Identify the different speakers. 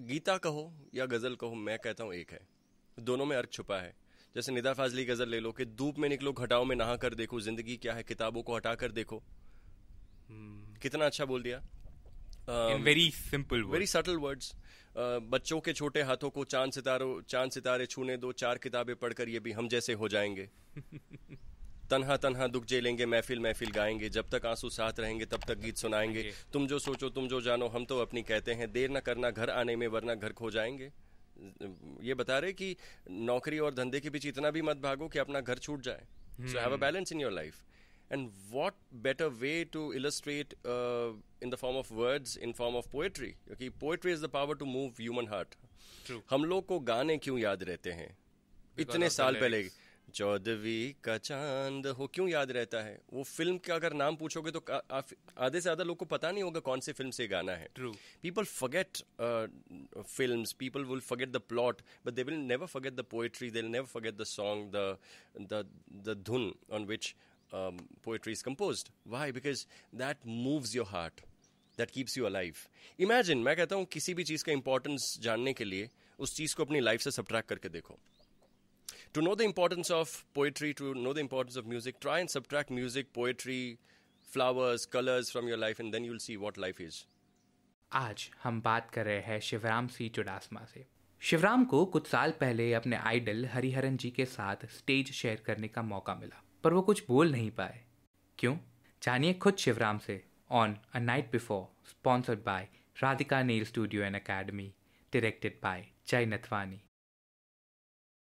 Speaker 1: गीता कहो या गज़ल कहो मैं कहता हूँ एक है। दोनों में अर्थ छुपा है। जैसे निदा फाजली गज़ल ले लो कि धूप में निकलो घटाओ में नहा कर देखो ज़िंदगी क्या है किताबों को हटा कर देखो। hmm. कितना अच्छा बोल दिया।
Speaker 2: Very simple
Speaker 1: very subtle words बच्चों के छोटे हाथों को चाँद सितारों चाँद सितारे छूने दो चार किताबें पढ़कर ये भी हम जैसे हो जाएँगे। तनहा तनहा दुख झेलेंगे महफिल महफिल गाएँगे जब तक आँसू साथ रहेंगे तब तक गीत सुनाएँगे। तुम जो सोचो तुम जो जानो हम तो अपनी कहते हैं देर न करना घर आने में वरना घर खो जाएँगे। ये बता रहे कि नौकरी और धंधे के बीच इतना भी मत भागो कि अपना घर छूट जाए। So have a balance in your life and what better way to illustrate in the form of words in form of poetry क्योंकि poetry is the power to move human heart हम लोग को गाने क्यों याद रहते हैं? इतने साल पहले चौदहवीं का चाँद हो क्यों याद रहता है? वो फ़िल्म का अगर नाम पूछोगे तो आधे से ज़्यादा लोग को पता नहीं होगा कौन से फ़िल्म से गाना है।
Speaker 2: True
Speaker 1: people forget film people will forget the plot but they will never forget the poetry they will never forget the song the the धुन on which poetry is compose why because that moves your heart that keeps you alive imagine मैं कहता हूँ किसी भी चीज़ का importance जानने के लिए उस चीज़ को अपनी लाइफ से सब्ट्रैक्ट करके देखो। To know the importance of poetry, to know the importance of music, try and subtract music, poetry, flowers, colors from your life, and then you'll see what life is.
Speaker 2: आज हम बात कर रहे हैं शिवराम सी चुडासमा से। शिवराम को कुछ साल पहले अपने आइडल हरिहरन जी के साथ स्टेज शेयर करने का मौका मिला पर वो कुछ बोल नहीं पाए। क्यों? जानिए खुद शिवराम से on a night before sponsored by Radhika Neel studio and academy directed by Jay Nathwani